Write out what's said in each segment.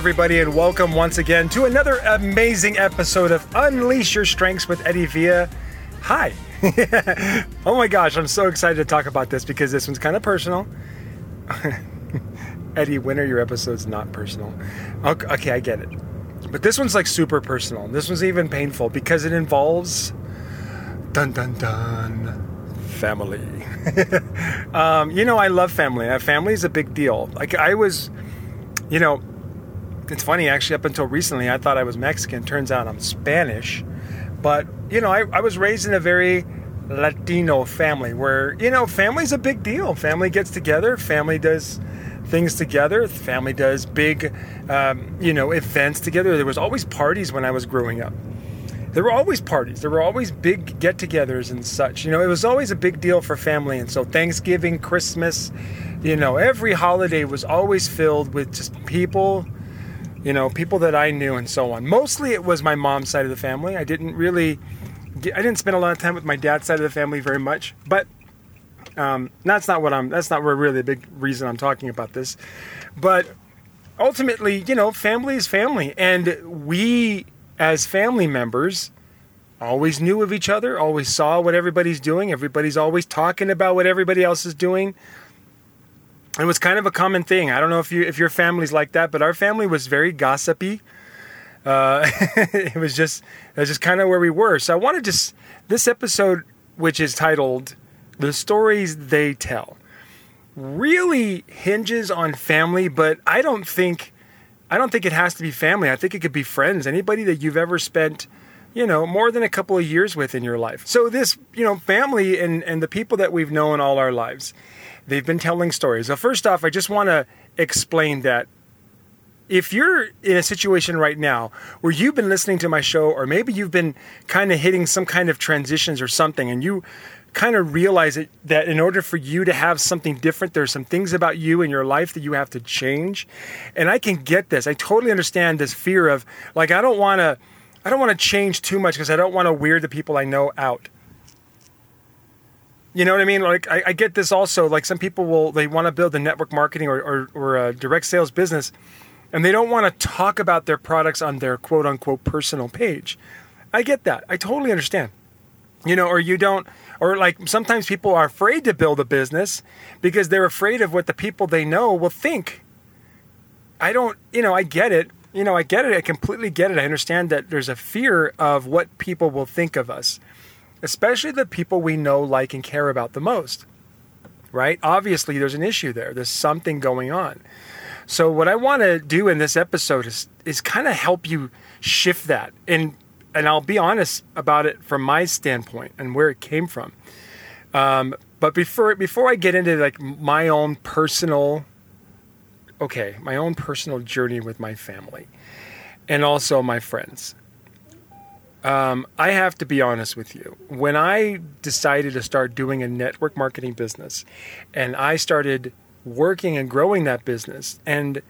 everybody, and welcome once again to another amazing episode of Unleash Your Strengths with Eddie Villa. Hi. oh my gosh, I'm so excited to talk about this because this one's kind of personal. Eddie, when are your episodes not personal? Okay, I get it. But this one's like super personal. This one's even painful because it involves dun dun dun family. um, you know, I love family. Uh, family is a big deal. Like I was, you know, it's funny actually. Up until recently, I thought I was Mexican. Turns out I'm Spanish. But you know, I, I was raised in a very Latino family where you know, family's a big deal. Family gets together. Family does things together. Family does big, um, you know, events together. There was always parties when I was growing up. There were always parties. There were always big get-togethers and such. You know, it was always a big deal for family. And so Thanksgiving, Christmas, you know, every holiday was always filled with just people, you know, people that I knew and so on. Mostly it was my mom's side of the family. I didn't really, I didn't spend a lot of time with my dad's side of the family very much, but um, that's not what I'm. That's not really a big reason I'm talking about this. But ultimately, you know, family is family, and we as family members always knew of each other, always saw what everybody's doing. Everybody's always talking about what everybody else is doing. It was kind of a common thing. I don't know if you if your family's like that, but our family was very gossipy. Uh, it was just it was just kind of where we were. So I wanted to this episode, which is titled the stories they tell really hinges on family, but I don't think I don't think it has to be family. I think it could be friends, anybody that you've ever spent, you know, more than a couple of years with in your life. So this, you know, family and and the people that we've known all our lives, they've been telling stories. So first off, I just want to explain that if you're in a situation right now where you've been listening to my show or maybe you've been kind of hitting some kind of transitions or something and you kind of realize it, that in order for you to have something different, there's some things about you in your life that you have to change. And I can get this. I totally understand this fear of like I don't want to I don't want to change too much because I don't want to weird the people I know out. You know what I mean? Like I, I get this also. Like some people will they want to build a network marketing or, or, or a direct sales business, and they don't want to talk about their products on their quote unquote personal page. I get that. I totally understand. You know, or you don't or like sometimes people are afraid to build a business because they're afraid of what the people they know will think. I don't, you know, I get it. You know, I get it. I completely get it. I understand that there's a fear of what people will think of us, especially the people we know, like, and care about the most. Right? Obviously, there's an issue there. There's something going on. So, what I want to do in this episode is, is kind of help you shift that and and I'll be honest about it from my standpoint and where it came from. Um, but before before I get into like my own personal, okay, my own personal journey with my family, and also my friends, um, I have to be honest with you. When I decided to start doing a network marketing business, and I started working and growing that business, and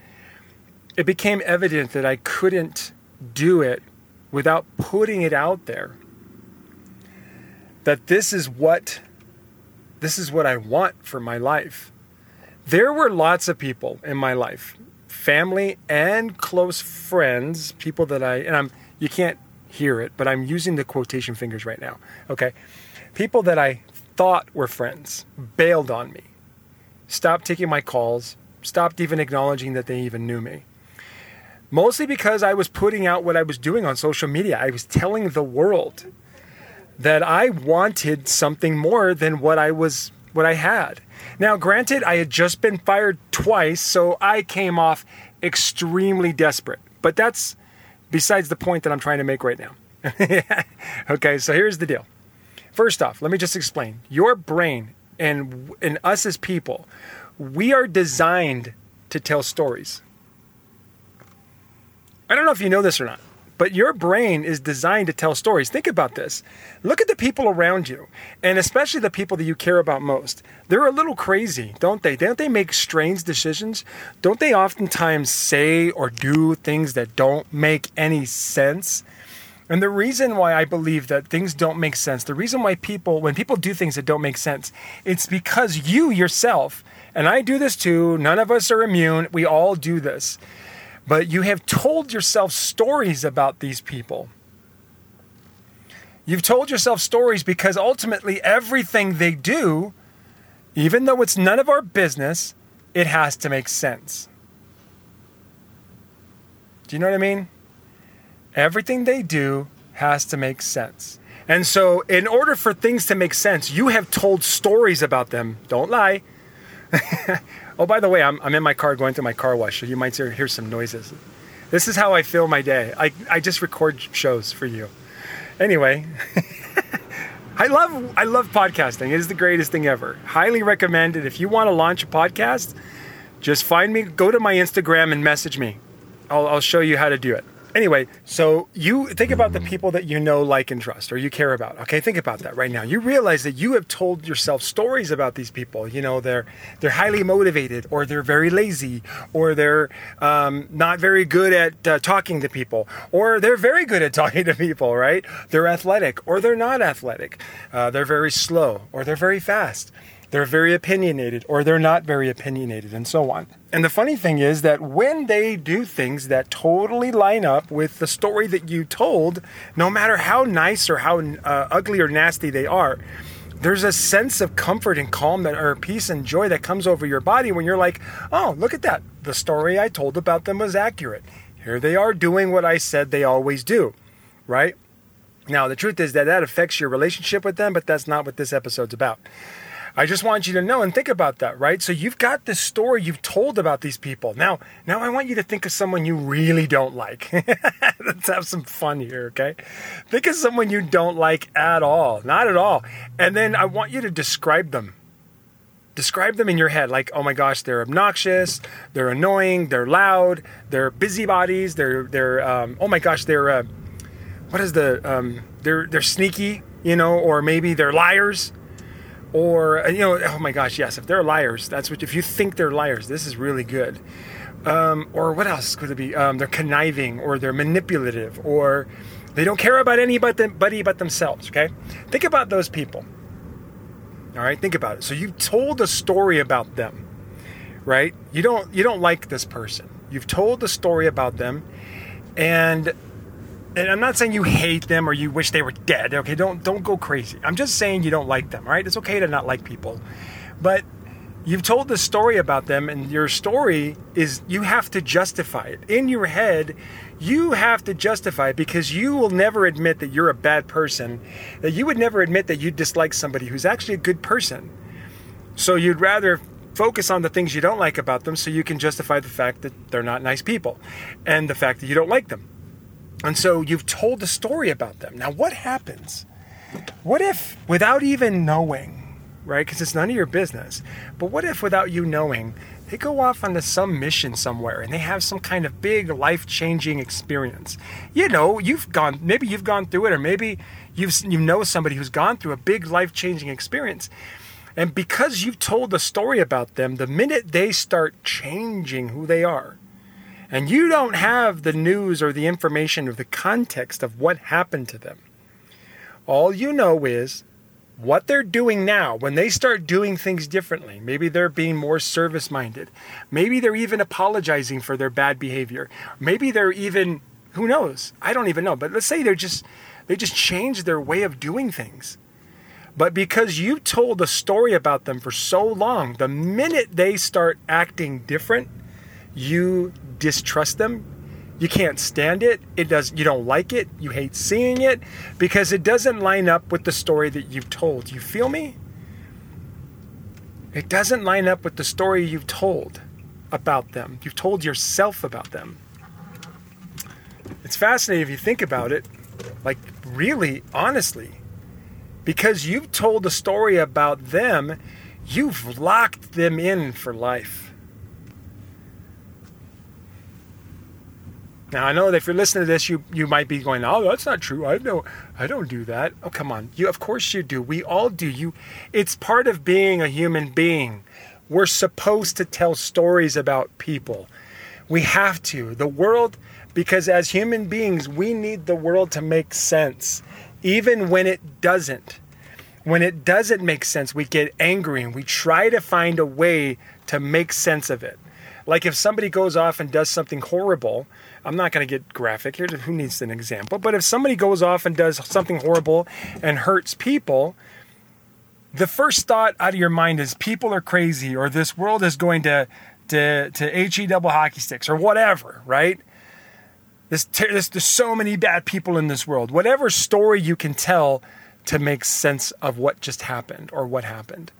it became evident that I couldn't do it without putting it out there that this is what this is what I want for my life. There were lots of people in my life, family and close friends, people that I and I'm you can't hear it, but I'm using the quotation fingers right now. Okay. People that I thought were friends bailed on me. Stopped taking my calls, stopped even acknowledging that they even knew me mostly because I was putting out what I was doing on social media. I was telling the world that I wanted something more than what I was what I had. Now, granted, I had just been fired twice, so I came off extremely desperate. But that's besides the point that I'm trying to make right now. okay, so here's the deal. First off, let me just explain. Your brain and and us as people, we are designed to tell stories. I don't know if you know this or not, but your brain is designed to tell stories. Think about this. Look at the people around you, and especially the people that you care about most. They're a little crazy, don't they? Don't they make strange decisions? Don't they oftentimes say or do things that don't make any sense? And the reason why I believe that things don't make sense, the reason why people, when people do things that don't make sense, it's because you yourself, and I do this too, none of us are immune, we all do this but you have told yourself stories about these people. You've told yourself stories because ultimately everything they do, even though it's none of our business, it has to make sense. Do you know what I mean? Everything they do has to make sense. And so, in order for things to make sense, you have told stories about them. Don't lie. oh, by the way, I'm, I'm in my car going through my car wash, so you might hear, hear some noises. This is how I fill my day. I, I just record shows for you. Anyway, I love I love podcasting. It is the greatest thing ever. Highly recommend it. If you want to launch a podcast, just find me, go to my Instagram and message me. I'll, I'll show you how to do it. Anyway, so you think about the people that you know, like, and trust, or you care about. Okay, think about that right now. You realize that you have told yourself stories about these people. You know, they're they're highly motivated, or they're very lazy, or they're um, not very good at uh, talking to people, or they're very good at talking to people. Right? They're athletic, or they're not athletic. Uh, they're very slow, or they're very fast. They're very opinionated, or they're not very opinionated, and so on. And the funny thing is that when they do things that totally line up with the story that you told, no matter how nice or how uh, ugly or nasty they are, there's a sense of comfort and calm that or peace and joy that comes over your body when you're like, "Oh, look at that. The story I told about them was accurate. Here they are doing what I said they always do." Right? Now, the truth is that that affects your relationship with them, but that's not what this episode's about. I just want you to know and think about that, right? So you've got this story you've told about these people. Now, now I want you to think of someone you really don't like. Let's have some fun here, okay? Think of someone you don't like at all, not at all. And then I want you to describe them. Describe them in your head like, oh my gosh, they're obnoxious, they're annoying, they're loud, they're busybodies, they're they're um, oh my gosh, they're uh, what is the um, they're they're sneaky, you know, or maybe they're liars or you know oh my gosh yes if they're liars that's what if you think they're liars this is really good. Um, or what else could it be? Um, they're conniving or they're manipulative or they don't care about anybody but themselves okay? Think about those people. All right think about it. So you've told a story about them right? You don't you don't like this person. You've told the story about them and and I'm not saying you hate them or you wish they were dead. Okay, don't don't go crazy. I'm just saying you don't like them, right? It's okay to not like people. But you've told the story about them and your story is you have to justify it. In your head, you have to justify it because you will never admit that you're a bad person. That you would never admit that you dislike somebody who's actually a good person. So you'd rather focus on the things you don't like about them so you can justify the fact that they're not nice people and the fact that you don't like them. And so you've told the story about them. Now, what happens? What if, without even knowing, right? Because it's none of your business, but what if, without you knowing, they go off onto some mission somewhere and they have some kind of big life changing experience? You know, you've gone, maybe you've gone through it, or maybe you've, you know somebody who's gone through a big life changing experience. And because you've told the story about them, the minute they start changing who they are, and you don't have the news or the information or the context of what happened to them. All you know is what they're doing now when they start doing things differently. Maybe they're being more service minded. Maybe they're even apologizing for their bad behavior. Maybe they're even who knows? I don't even know. But let's say they're just they just changed their way of doing things. But because you told a story about them for so long, the minute they start acting different, you distrust them. You can't stand it. It does you don't like it. You hate seeing it because it doesn't line up with the story that you've told. You feel me? It doesn't line up with the story you've told about them. You've told yourself about them. It's fascinating if you think about it like really honestly because you've told a story about them you've locked them in for life Now I know that if you're listening to this, you you might be going, "Oh, that's not true. I know I don't do that." Oh, come on. You of course you do. We all do. You it's part of being a human being. We're supposed to tell stories about people. We have to. The world because as human beings, we need the world to make sense even when it doesn't. When it doesn't make sense, we get angry and we try to find a way to make sense of it. Like if somebody goes off and does something horrible, I'm not going to get graphic here. Who needs an example? But if somebody goes off and does something horrible and hurts people, the first thought out of your mind is people are crazy or this world is going to to to he double hockey sticks or whatever, right? There's, there's, there's so many bad people in this world. Whatever story you can tell to make sense of what just happened or what happened.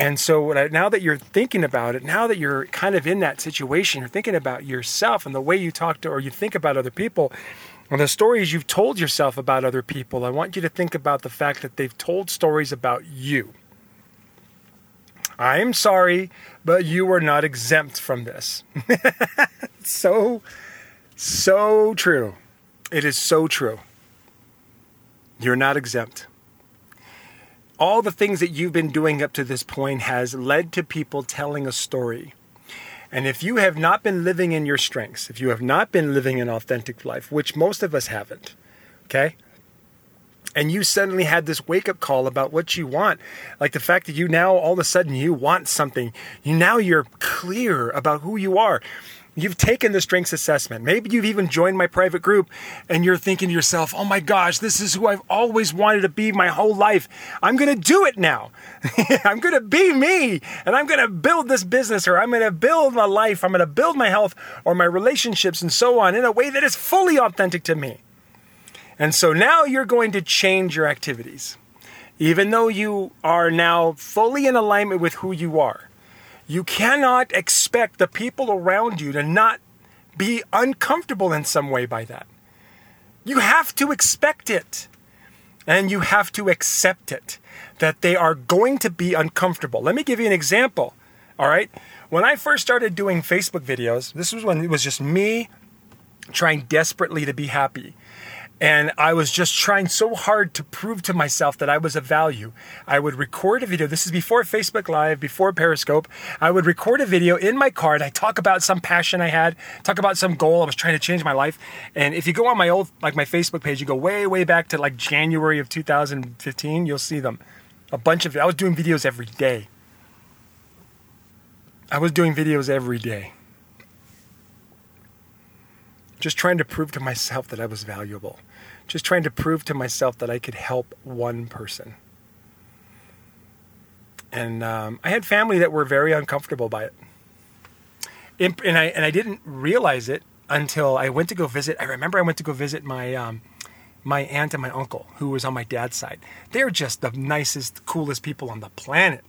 And so I, now that you're thinking about it, now that you're kind of in that situation, you're thinking about yourself and the way you talk to or you think about other people, and the stories you've told yourself about other people, I want you to think about the fact that they've told stories about you. I'm sorry, but you were not exempt from this. so, so true. It is so true. You're not exempt all the things that you've been doing up to this point has led to people telling a story. And if you have not been living in your strengths, if you have not been living an authentic life, which most of us haven't, okay? And you suddenly had this wake up call about what you want, like the fact that you now all of a sudden you want something. You now you're clear about who you are. You've taken the strengths assessment. Maybe you've even joined my private group and you're thinking to yourself, oh my gosh, this is who I've always wanted to be my whole life. I'm going to do it now. I'm going to be me and I'm going to build this business or I'm going to build my life. I'm going to build my health or my relationships and so on in a way that is fully authentic to me. And so now you're going to change your activities. Even though you are now fully in alignment with who you are you cannot expect the people around you to not be uncomfortable in some way by that. You have to expect it. And you have to accept it that they are going to be uncomfortable. Let me give you an example. All right. When I first started doing Facebook videos, this was when it was just me trying desperately to be happy. And I was just trying so hard to prove to myself that I was of value. I would record a video. This is before Facebook Live, before Periscope. I would record a video in my car and I talk about some passion I had, talk about some goal I was trying to change my life. And if you go on my old, like my Facebook page, you go way, way back to like January of 2015, you'll see them. A bunch of, I was doing videos every day. I was doing videos every day just trying to prove to myself that I was valuable, just trying to prove to myself that I could help one person. And um, I had family that were very uncomfortable by it. And I, and I didn't realize it until I went to go visit. I remember I went to go visit my, um, my aunt and my uncle, who was on my dad's side. They're just the nicest, coolest people on the planet.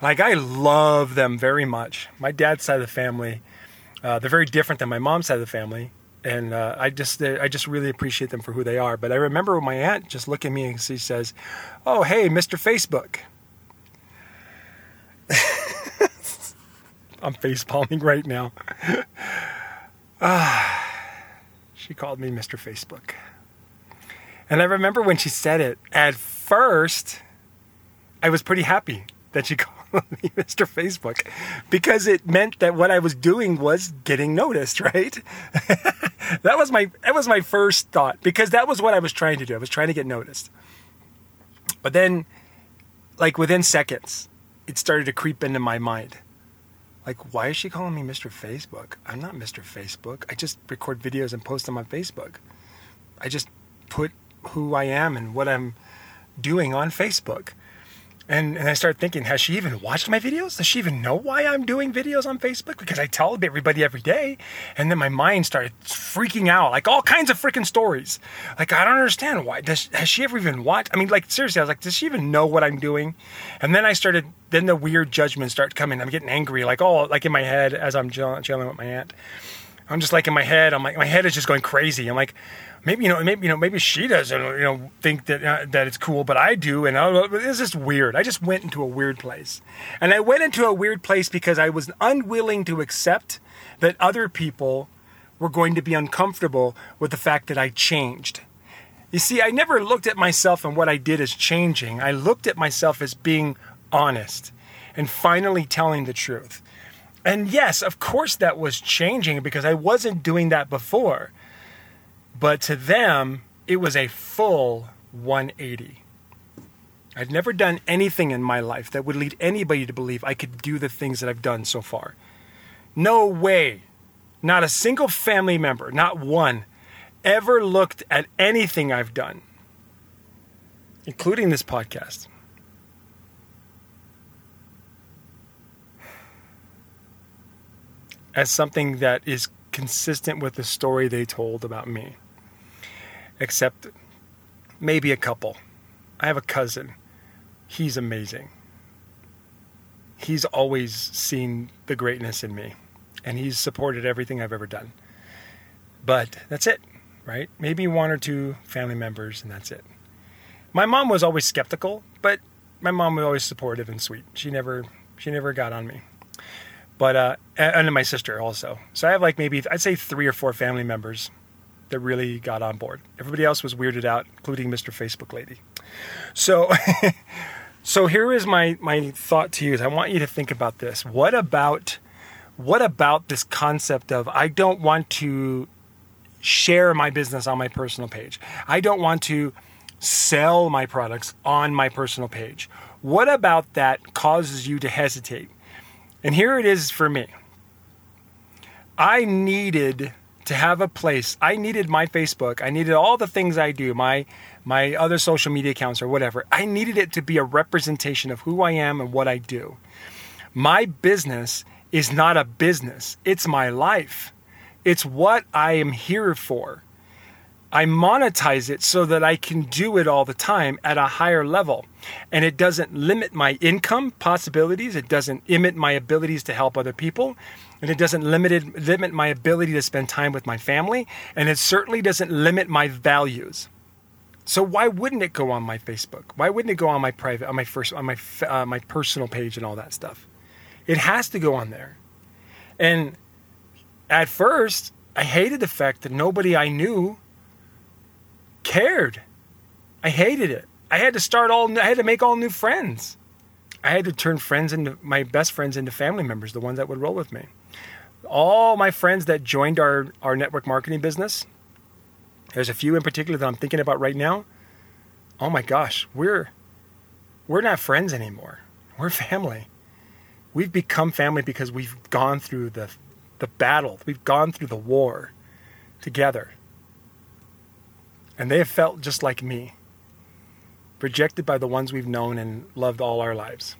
Like, I love them very much. My dad's side of the family, uh, they're very different than my mom's side of the family and uh, I just I just really appreciate them for who they are. But I remember my aunt just looked at me and she says, "Oh, hey, Mr. Facebook." I'm face palming right now. ah, she called me Mr. Facebook, and I remember when she said it. At first, I was pretty happy that she called me Mr. Facebook because it meant that what I was doing was getting noticed, right? that was my that was my first thought because that was what I was trying to do. I was trying to get noticed. But then like within seconds, it started to creep into my mind. Like, why is she calling me Mr. Facebook? I'm not Mr. Facebook. I just record videos and post them on Facebook. I just put who I am and what I'm doing on Facebook. And, and I started thinking, has she even watched my videos? Does she even know why I'm doing videos on Facebook? Because I tell everybody every day. And then my mind started freaking out, like all kinds of freaking stories. Like, I don't understand why. Does, has she ever even watched? I mean, like, seriously, I was like, does she even know what I'm doing? And then I started, then the weird judgments start coming. I'm getting angry, like, oh, like in my head as I'm chilling, with my aunt. I'm just like in my head, I'm like, my head is just going crazy. I'm like, maybe you know maybe you know maybe she doesn't you know think that uh, that it's cool but I do and it's just weird. I just went into a weird place. And I went into a weird place because I was unwilling to accept that other people were going to be uncomfortable with the fact that I changed. You see I never looked at myself and what I did as changing. I looked at myself as being honest and finally telling the truth. And yes of course that was changing because I wasn't doing that before but to them, it was a full 180. I'd never done anything in my life that would lead anybody to believe I could do the things that I've done so far. No way. Not a single family member, not one, ever looked at anything I've done, including this podcast. As something that is consistent with the story they told about me. Except maybe a couple. I have a cousin. He's amazing. He's always seen the greatness in me, and he's supported everything I've ever done. But that's it, right? Maybe one or two family members, and that's it. My mom was always skeptical, but my mom was always supportive and sweet. She never, she never got on me. But uh, and my sister also. So I have like maybe I'd say three or four family members that really got on board. Everybody else was weirded out, including Mr. Facebook Lady. So, so here is my my thought to you: is I want you to think about this. What about what about this concept of I don't want to share my business on my personal page. I don't want to sell my products on my personal page. What about that causes you to hesitate? And here it is for me. I needed to have a place. I needed my Facebook. I needed all the things I do, my my other social media accounts or whatever. I needed it to be a representation of who I am and what I do. My business is not a business. It's my life. It's what I am here for. I monetize it so that I can do it all the time at a higher level. And it doesn't limit my income possibilities. It doesn't limit my abilities to help other people. And it doesn't limit, limit my ability to spend time with my family. And it certainly doesn't limit my values. So why wouldn't it go on my Facebook? Why wouldn't it go on my private, on my first, on my uh, my personal page and all that stuff? It has to go on there. And at first, I hated the fact that nobody I knew cared. I hated it. I had to start all, I had to make all new friends. I had to turn friends into my best friends into family members, the ones that would roll with me. All my friends that joined our, our network marketing business, there's a few in particular that I'm thinking about right now. Oh my gosh, we're we're not friends anymore. We're family. We've become family because we've gone through the the battle. We've gone through the war together. And they have felt just like me, rejected by the ones we've known and loved all our lives,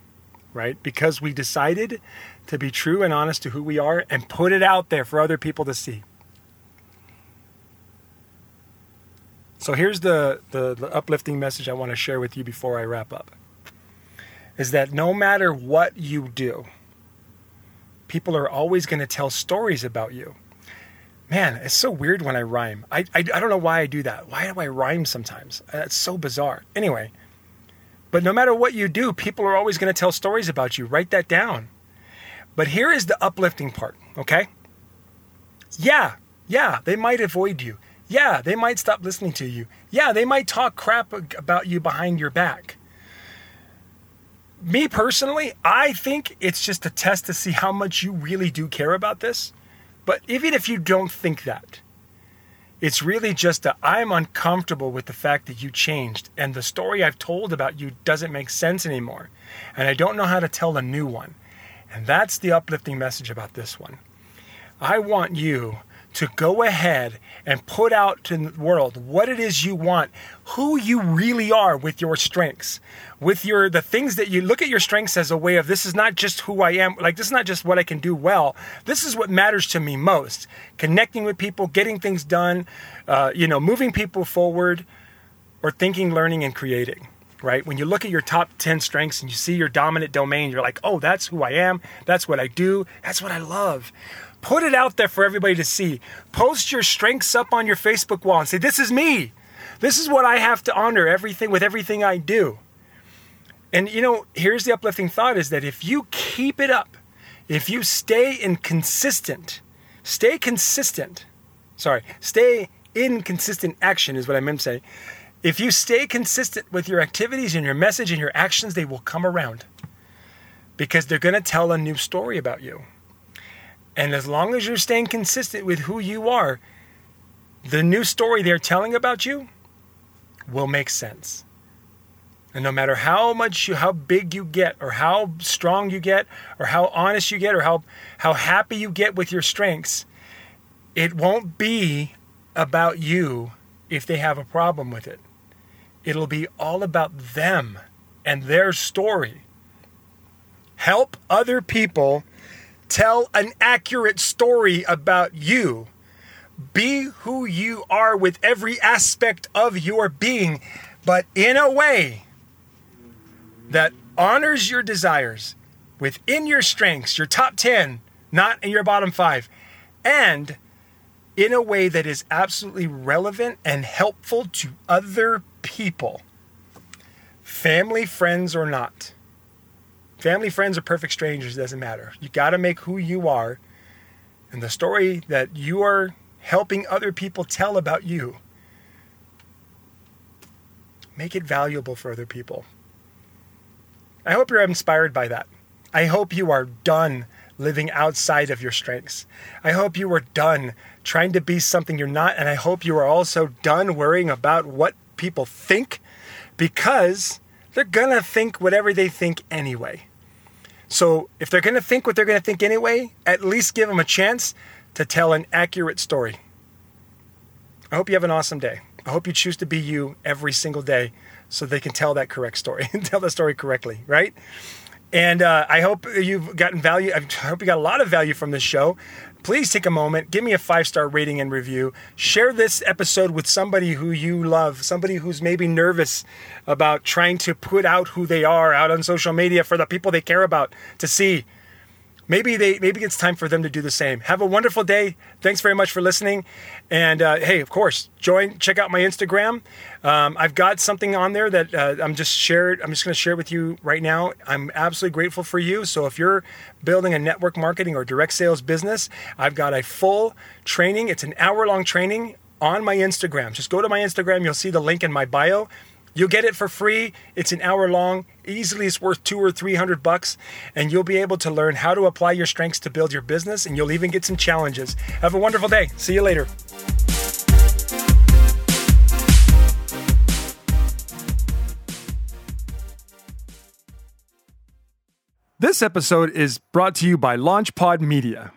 right? Because we decided to be true and honest to who we are and put it out there for other people to see. So here's the, the, the, uplifting message I want to share with you before I wrap up is that no matter what you do, people are always going to tell stories about you. Man, it's so weird when I rhyme. I, I, I don't know why I do that. Why do I rhyme sometimes? It's so bizarre. Anyway, but no matter what you do, people are always going to tell stories about you. Write that down. But here is the uplifting part, okay? Yeah, yeah, they might avoid you. Yeah, they might stop listening to you. Yeah, they might talk crap about you behind your back. Me personally, I think it's just a test to see how much you really do care about this. But even if you don't think that, it's really just that I'm uncomfortable with the fact that you changed and the story I've told about you doesn't make sense anymore. And I don't know how to tell a new one. And that's the uplifting message about this one. I want you to go ahead and put out to the world what it is you want, who you really are with your strengths, with your the things that you look at your strengths as a way of this is not just who I am, like this is not just what I can do well. This is what matters to me most: connecting with people, getting things done, uh, you know, moving people forward, or thinking, learning, and creating. Right? When you look at your top 10 strengths and you see your dominant domain, you're like, oh, that's who I am. That's what I do. That's what I love. Put it out there for everybody to see. Post your strengths up on your Facebook wall and say, This is me. This is what I have to honor everything with everything I do. And you know, here's the uplifting thought is that if you keep it up, if you stay inconsistent, stay consistent, sorry, stay in consistent action is what I meant to say. If you stay consistent with your activities and your message and your actions, they will come around because they're going to tell a new story about you. And as long as you're staying consistent with who you are, the new story they're telling about you will make sense. And no matter how much you, how big you get, or how strong you get, or how honest you get, or how, how happy you get with your strengths, it won't be about you if they have a problem with it. It'll be all about them and their story. Help other people tell an accurate story about you. Be who you are with every aspect of your being, but in a way that honors your desires within your strengths, your top 10, not in your bottom five, and in a way that is absolutely relevant and helpful to other people, family, friends, or not. Family, friends, or perfect strangers, doesn't matter. You got to make who you are and the story that you are helping other people tell about you. Make it valuable for other people. I hope you're inspired by that. I hope you are done living outside of your strengths. I hope you are done trying to be something you're not. And I hope you are also done worrying about what people think because they're going to think whatever they think anyway. So if they're going to think what they're going to think anyway, at least give them a chance to tell an accurate story. I hope you have an awesome day. I hope you choose to be you every single day so they can tell that correct story and tell the story correctly, right? And uh, I hope you've gotten value. I hope you got a lot of value from this show. Please take a moment, give me a five star rating and review. Share this episode with somebody who you love, somebody who's maybe nervous about trying to put out who they are out on social media for the people they care about to see maybe they maybe it's time for them to do the same. Have a wonderful day. Thanks very much for listening. And uh, hey, of course, join check out my Instagram. Um, I've got something on there that uh, I'm just shared. I'm just going to share with you right now. I'm absolutely grateful for you. So if you're building a network marketing or direct sales business, I've got a full training. It's an hour long training on my Instagram. Just go to my Instagram. You'll see the link in my bio. You'll get it for free. It's an hour long. Easily it's worth two or three hundred bucks. And you'll be able to learn how to apply your strengths to build your business. And you'll even get some challenges. Have a wonderful day. See you later. This episode is brought to you by LaunchPod Media.